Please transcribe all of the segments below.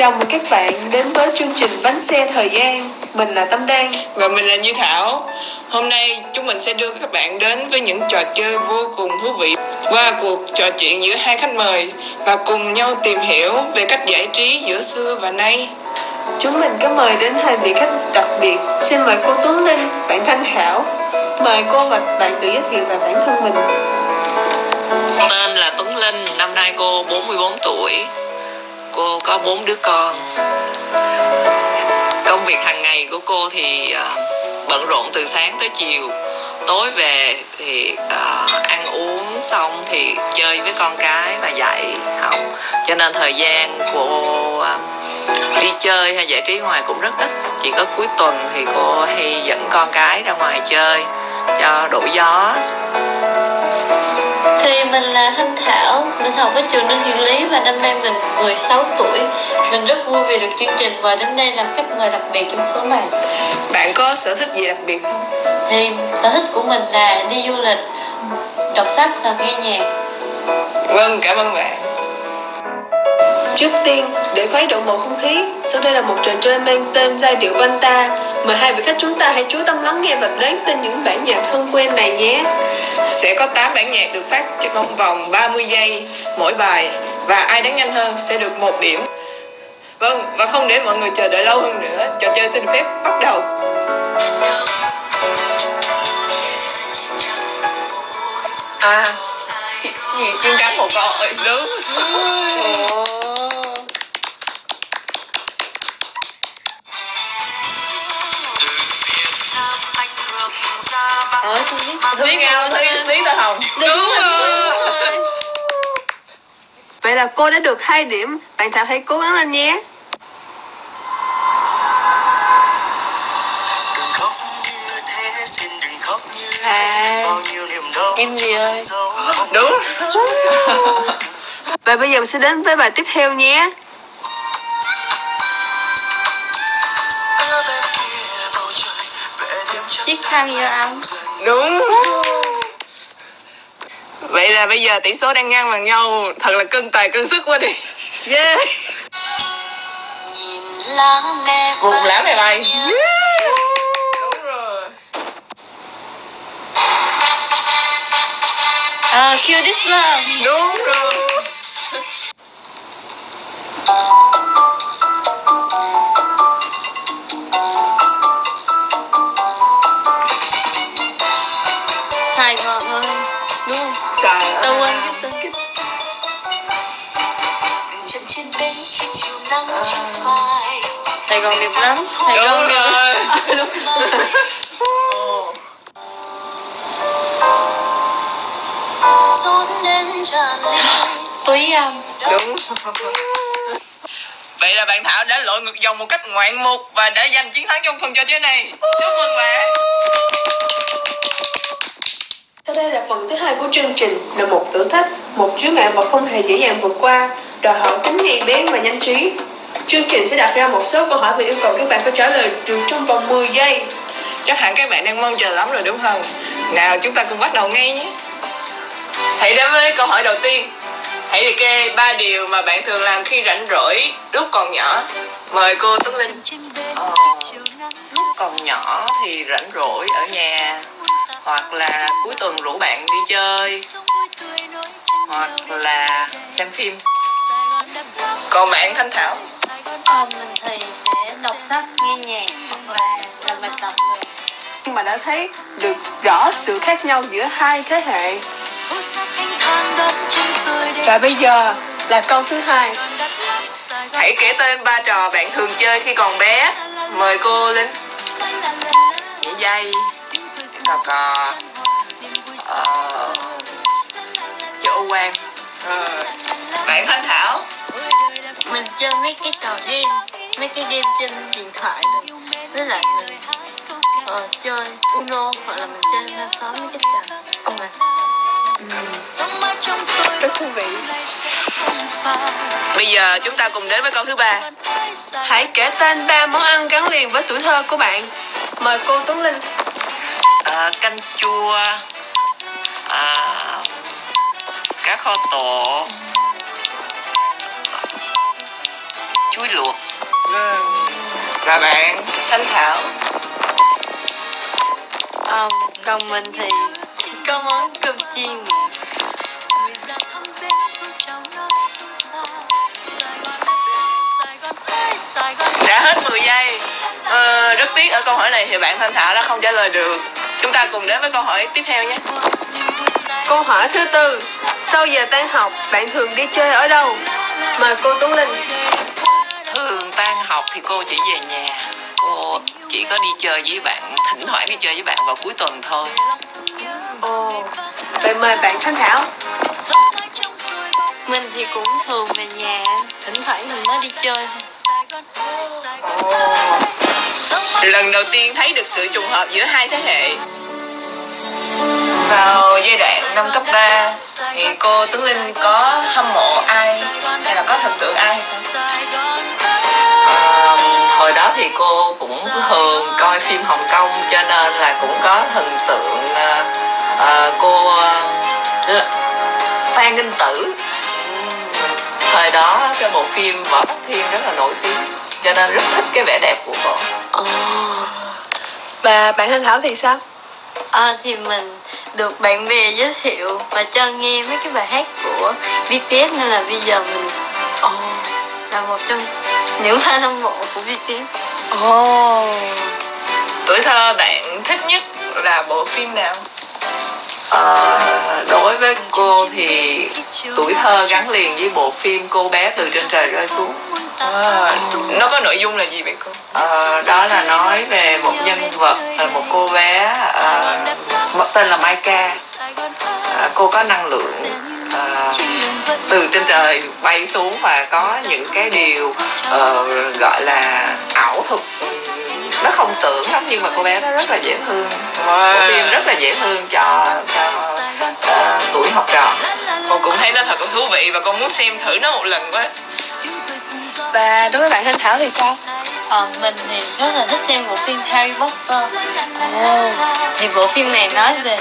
Chào mừng các bạn đến với chương trình Bánh xe thời gian. Mình là Tâm Đan. Và mình là Như Thảo. Hôm nay chúng mình sẽ đưa các bạn đến với những trò chơi vô cùng thú vị qua cuộc trò chuyện giữa hai khách mời và cùng nhau tìm hiểu về cách giải trí giữa xưa và nay. Chúng mình có mời đến hai vị khách đặc biệt. Xin mời cô Tuấn Linh, bạn Thanh Thảo. Mời cô và bạn tự giới thiệu về bản thân mình. Tên là Tuấn Linh, năm nay cô 44 tuổi. Cô có bốn đứa con. Công việc hàng ngày của cô thì à, bận rộn từ sáng tới chiều. Tối về thì à, ăn uống xong thì chơi với con cái và dạy học. Cho nên thời gian cô à, đi chơi hay giải trí ngoài cũng rất ít. Chỉ có cuối tuần thì cô hay dẫn con cái ra ngoài chơi cho đổi gió thì mình là Thanh Thảo, mình học ở trường Đô Thị Lý và năm nay mình 16 tuổi. Mình rất vui vì được chương trình mời đến đây làm khách mời đặc biệt trong số này. Bạn có sở thích gì đặc biệt không? Thì sở thích của mình là đi du lịch, đọc sách và nghe nhạc. Vâng, cảm ơn bạn. Trước tiên, để khuấy động bầu không khí, sau đây là một trò chơi mang tên giai điệu Vanta. Mời hai vị khách chúng ta hãy chú tâm lắng nghe và đoán tên những bản nhạc thân quen này nhé. Sẽ có 8 bản nhạc được phát trong vòng 30 giây mỗi bài và ai đánh nhanh hơn sẽ được một điểm. Vâng, và không để mọi người chờ đợi lâu hơn nữa, trò chơi xin phép bắt đầu. À, gì chim cánh một con ơi, đúng. Ờ, tôi biết. Tiếng Ngao, tiếng, tiếng tà hồng. Đúng rồi. Vậy là cô đã được 2 điểm. Bạn Thảo hãy cố gắng lên nhé. khóc như thế xin đừng khóc như À, bao nhiêu niềm đau em gì ơi? Đúng. Và bây giờ mình sẽ đến với bài tiếp theo nhé. Chiếc khăn yêu ấm. Đúng. Vậy là bây giờ tỷ số đang ngang bằng nhau, thật là cân tài cân sức quá đi. Yeah. nhìn lá me Vùng lá mè bay. Đúng rồi. Ờ, Kill This Love. Đúng Túy âm. Đúng. Vậy là bạn Thảo đã lội ngược dòng một cách ngoạn mục và đã giành chiến thắng trong phần trò chơi này. Chúc mừng bạn. Sau đây là phần thứ hai của chương trình là một thử thách, một chướng ngại vật không hề dễ dàng vượt qua, đòi hỏi tính nhạy bén và nhanh trí. Chương trình sẽ đặt ra một số câu hỏi và yêu cầu các bạn phải trả lời được trong vòng 10 giây. Chắc hẳn các bạn đang mong chờ lắm rồi đúng không? Nào chúng ta cùng bắt đầu ngay nhé. Hãy đến với câu hỏi đầu tiên. Hãy liệt kê ba điều mà bạn thường làm khi rảnh rỗi lúc còn nhỏ. Mời cô Tuấn Linh. Ờ, lúc còn nhỏ thì rảnh rỗi ở nhà hoặc là cuối tuần rủ bạn đi chơi hoặc là xem phim Còn bạn Thanh Thảo. Ờ, mình thì sẽ đọc sách, nghe nhạc hoặc là làm bài tập. Nhưng mà đã thấy được rõ sự khác nhau giữa hai thế hệ. Và bây giờ là câu thứ hai. Hãy kể tên ba trò bạn thường chơi khi còn bé. Mời cô Linh. nhảy dây cò cò ờ, chơi ô quan Rồi. Bạn Thanh Thảo. Mình chơi mấy cái trò game, mấy cái game trên điện thoại rồi. Với lại mình ờ, chơi Uno hoặc là mình chơi ma xóm mấy cái trò. Mà Rất thú vị. Bây giờ chúng ta cùng đến với câu thứ ba. Hãy kể tên ba món ăn gắn liền với tuổi thơ của bạn. Mời cô Tuấn Linh. Ờ, canh chua à, cá kho tổ chuối luộc. Và bạn Thanh Thảo Ờ, còn mình thì có món cơm chiên đã hết 10 giây. Ờ, rất tiếc ở câu hỏi này thì bạn Thanh Thảo đã không trả lời được. Chúng ta cùng đến với câu hỏi tiếp theo nhé. Câu hỏi thứ tư. Sau giờ tan học, bạn thường đi chơi ở đâu? Mời cô Tuấn Linh. thường tan học thì cô chỉ về nhà cô chỉ có đi chơi với bạn thỉnh thoảng đi chơi với bạn vào cuối tuần thôi Ồ, vậy mời bạn Thanh Thảo. Mình thì cũng thường về nhà Thỉnh thoảng mình mới đi chơi thôi Lần đầu tiên thấy được sự trùng hợp giữa hai thế hệ. Vào giai đoạn năm cấp 3 thì cô Tuấn Linh có hâm mộ ai hay là có thần tượng ai không? à, hồi đó thì cô cũng thường coi phim hồng kông cho nên là cũng có thần tượng à, à, cô à, phan ninh tử thời đó cái bộ phim võ tắc thiên rất là nổi tiếng cho nên rất thích cái vẻ đẹp của cô Ồ. Và bạn Thanh Thảo thì sao? À, thì mình được bạn bè giới thiệu và cho nghe mấy cái bài hát của BTS nên là bây giờ mình Ồ. là một trong những fan hâm mộ của BTS. Ồ. Tuổi thơ bạn thích nhất là bộ phim nào? Ờ, đối với cô thì tuổi thơ gắn liền với bộ phim cô bé từ trên trời rơi xuống À, nó có nội dung là gì vậy cô? Ờ, đó là nói về một nhân vật là một cô bé ờ, một tên là Maika Ờ, cô có năng lượng ờ, từ trên trời bay xuống và có những cái điều ờ, gọi là ảo thuật nó không tưởng lắm nhưng mà cô bé đó rất là dễ thương bộ phim rất là dễ thương cho cho ờ, tuổi học trò Con cũng thấy nó thật là thú vị và con muốn xem thử nó một lần quá. Và đối với bạn Thanh Thảo thì sao? Ờ, mình thì rất là thích xem bộ phim Harry Potter. Ồ, thì bộ phim này nói về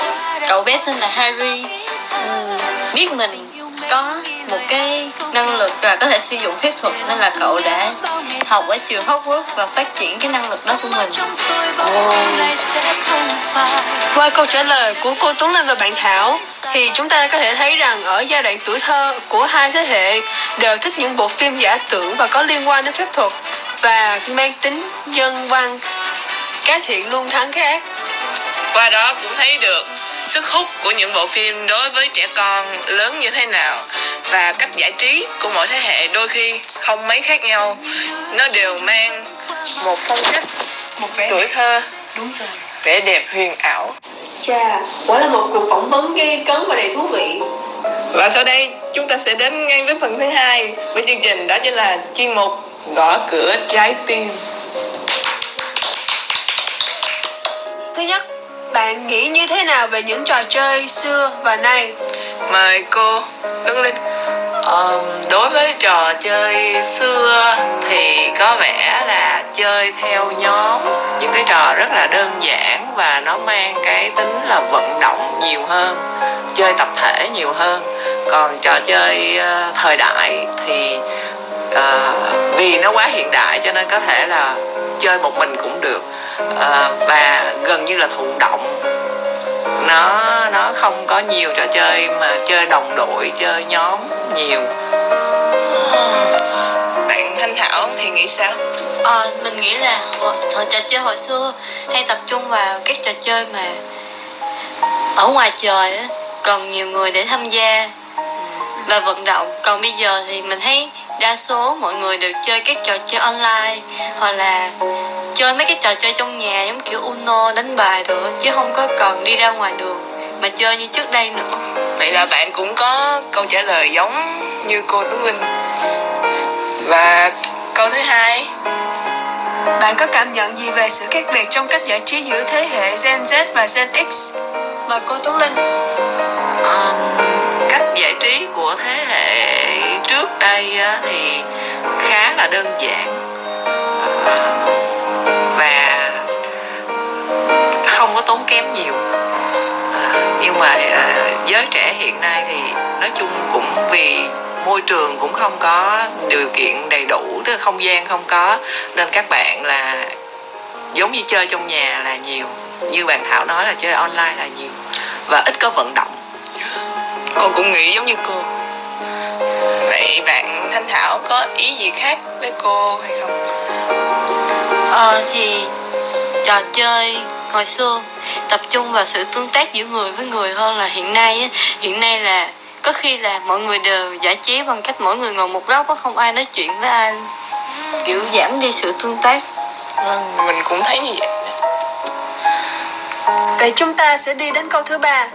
cậu bé tên là Harry ừm, biết mình có một cái năng lực và có thể sử dụng phép thuật nên là cậu đã học ở trường Hogwarts và phát triển cái năng lực đó của mình. Qua câu trả lời của cô Tuấn Linh và bạn Thảo thì chúng ta có thể thấy rằng ở giai đoạn tuổi thơ của hai thế hệ đều thích những bộ phim giả tưởng và có liên quan đến phép thuật và mang tính nhân văn cái thiện luôn thắng cái ác. Qua đó cũng thấy được sức hút của những bộ phim đối với trẻ con lớn như thế nào và cách giải trí của mỗi thế hệ đôi khi không mấy khác nhau. Nó đều mang một phong cách một vẻ tuổi thơ, đúng rồi vẻ đẹp huyền ảo. Chà, quả là một cuộc phỏng vấn gây cấn và đầy thú vị Và sau đây chúng ta sẽ đến ngay với phần thứ hai với chương trình đó chính là chuyên mục gõ cửa trái tim. Thứ nhất, bạn nghĩ như thế nào về những trò chơi xưa và nay? Mời cô Ưng Linh. Ờ, đối với trò chơi xưa thì có vẻ là chơi theo nhóm. Những cái trò rất là đơn giản và nó mang cái tính là vận động nhiều hơn chơi tập thể nhiều hơn. Còn trò chơi uh, thời đại thì uh, vì nó quá hiện đại cho nên có thể là chơi một mình cũng được. Uh, và gần như là thụ động nó nó không có nhiều trò chơi mà chơi đồng đội chơi nhóm nhiều Bạn Thanh Thảo thì nghĩ sao? Ờ, mình nghĩ là hồi, hồi trò chơi hồi xưa hay tập trung vào các trò chơi mà ở ngoài trời á, còn nhiều người để tham gia và vận động còn bây giờ thì mình thấy đa số mọi người được chơi các trò chơi online hoặc là chơi mấy cái trò chơi trong nhà giống kiểu uno đánh bài rồi chứ không có còn đi ra ngoài đường mà chơi như trước đây nữa Vậy là bạn cũng có câu trả lời giống như cô Tuấn Linh. Và câu thứ hai, Bạn có cảm nhận gì về sự khác biệt trong cách giải trí giữa thế hệ Gen Z và Gen X? Mời cô Tuấn Linh. Ờ, cách giải trí của thế hệ trước đây thì khá là đơn giản Ờ, và không có tốn kém nhiều. À, nhưng mà à, giới trẻ hiện nay thì nói chung cũng vì môi trường cũng không có điều kiện đầy đủ tức là không gian không có nên các bạn là giống như chơi trong nhà là nhiều. Như bạn thảo nói là chơi online là nhiều. Và ít có vận động. Con cũng nghĩ giống như cô. Vậy bạn thanh thảo có ý gì khác với cô hay không? Ờ thì trò chơi hồi xưa tập trung vào sự tương tác giữa người với người hơn là hiện nay á. Hiện nay là có khi là mọi người đều giải trí bằng cách mỗi người ngồi một góc á, không ai nói chuyện với ai. Kiểu giảm đi sự tương tác. vâng mình cũng thấy như vậy Vậy chúng ta sẽ đi đến câu thứ ba.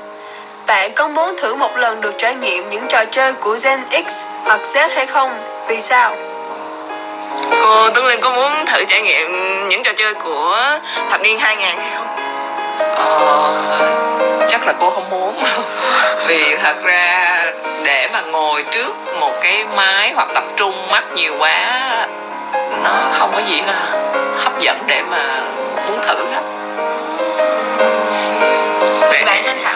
Bạn có muốn thử một lần được trải nghiệm những trò chơi của Gen X hoặc Z hay không? Vì sao? Cô Tuấn Linh có muốn thử trải nghiệm những trò chơi của thập niên 2000 hay không Ờ, chắc là cô không muốn vì thật ra để mà ngồi trước một cái máy hoặc tập trung mắt nhiều quá nó không có gì hấp dẫn để mà muốn thử hết vậy thì sao?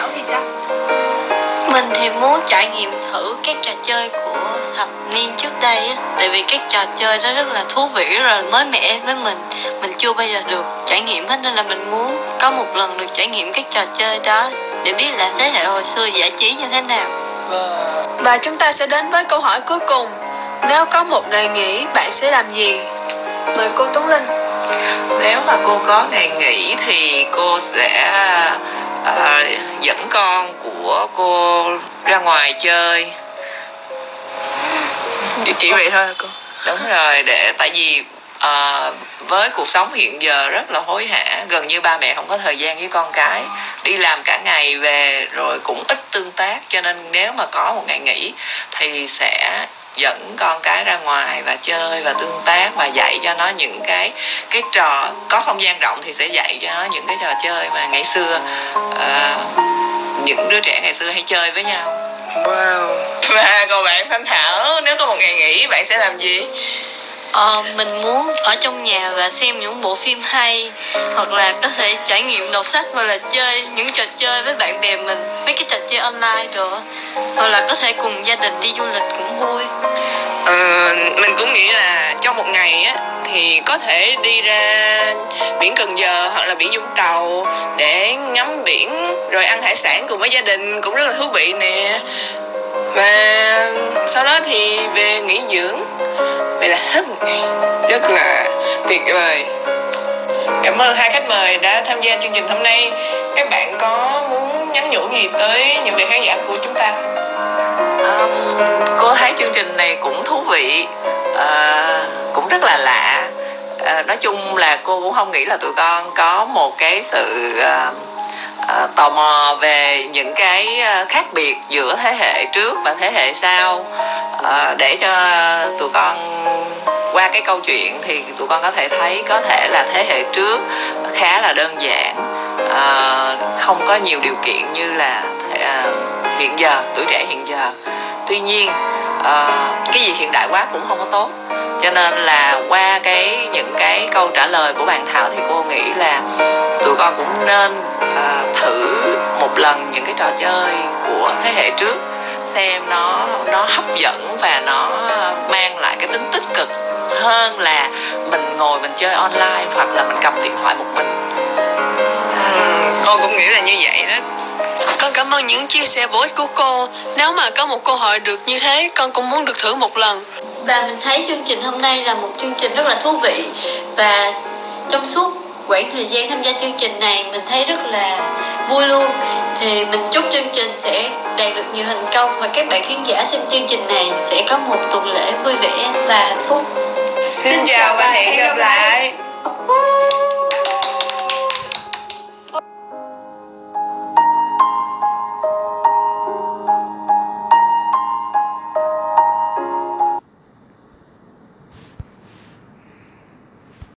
Mình thì muốn trải nghiệm thử các trò chơi của thập niên trước đây á Tại vì các trò chơi đó rất là thú vị, là mới mẻ với mình Mình chưa bao giờ được trải nghiệm hết nên là mình muốn có một lần được trải nghiệm các trò chơi đó Để biết là thế hệ hồi xưa giải trí như thế nào. Và chúng ta sẽ đến với câu hỏi cuối cùng. Nếu có một ngày nghỉ, bạn sẽ làm gì? Mời cô Tuấn Linh. nếu mà cô có ngày nghỉ thì cô sẽ ờ, dẫn con của cô ra ngoài chơi. Chỉ, chỉ vậy thôi cô? Đúng rồi để tại vì ờ, với cuộc sống hiện giờ rất là hối hả gần như ba mẹ không có thời gian với con cái. Đi làm cả ngày về rồi cũng ít tương tác cho nên nếu mà có một ngày nghỉ thì sẽ dẫn con cái ra ngoài và chơi và tương tác và dạy cho nó những cái cái trò có không gian rộng thì sẽ dạy cho nó những cái trò chơi mà ngày xưa ờ, những đứa trẻ ngày xưa hay chơi với nhau. Wow. Và còn bạn thanh thảo nếu có một ngày nghỉ bạn sẽ làm gì Ờ, mình muốn ở trong nhà và xem những bộ phim hay hoặc là có thể trải nghiệm đọc sách hoặc là chơi những trò chơi với bạn bè mình mấy cái trò chơi online rồi hoặc là có thể cùng gia đình đi du lịch cũng vui. Ờ, mình cũng nghĩ là trong một ngày á thì có thể đi ra biển Cần Giờ hoặc là biển Vũng Tàu để ngắm biển rồi ăn hải sản cùng với gia đình cũng rất là thú vị nè. Và sau đó thì về nghỉ dưỡng rất là tuyệt vời. Cảm ơn hai khách mời đã tham gia chương trình hôm nay. Các bạn có muốn nhắn nhủ gì tới những vị khán giả của chúng ta không? Um, cô thấy chương trình này cũng thú vị. Uh, cũng rất là lạ. Uh, nói chung là cô cũng không nghĩ là tụi con có một cái sự uh, ờ, tò mò về những cái khác biệt giữa thế hệ trước và thế hệ sau. Ờ, để cho tụi con qua cái câu chuyện thì tụi con có thể thấy có thể là thế hệ trước khá là đơn giản. À, không có nhiều điều kiện như là à, hiện giờ tuổi trẻ hiện giờ. Tuy nhiên à, cái gì hiện đại quá cũng không có tốt. Cho nên là qua cái những cái câu trả lời của bạn thảo thì cô nghĩ là tụi con cũng nên à, thử một lần những cái trò chơi của thế hệ trước xem nó nó hấp dẫn và nó mang lại cái tính tích cực hơn là mình ngồi mình chơi online hoặc là mình cầm điện thoại một mình con cũng nghĩ là như vậy đó Con cảm ơn những chia sẻ bổ ích của cô. Nếu mà có một cơ hội được như thế, con cũng muốn được thử một lần. và mình thấy chương trình hôm nay là một chương trình rất là thú vị và trong suốt quãng thời gian tham gia chương trình này mình thấy rất là vui luôn thì mình chúc chương trình sẽ đạt được nhiều thành công và các bạn khán giả xem chương trình này sẽ có một tuần lễ vui vẻ và hạnh phúc. Xin chào và hẹn gặp lại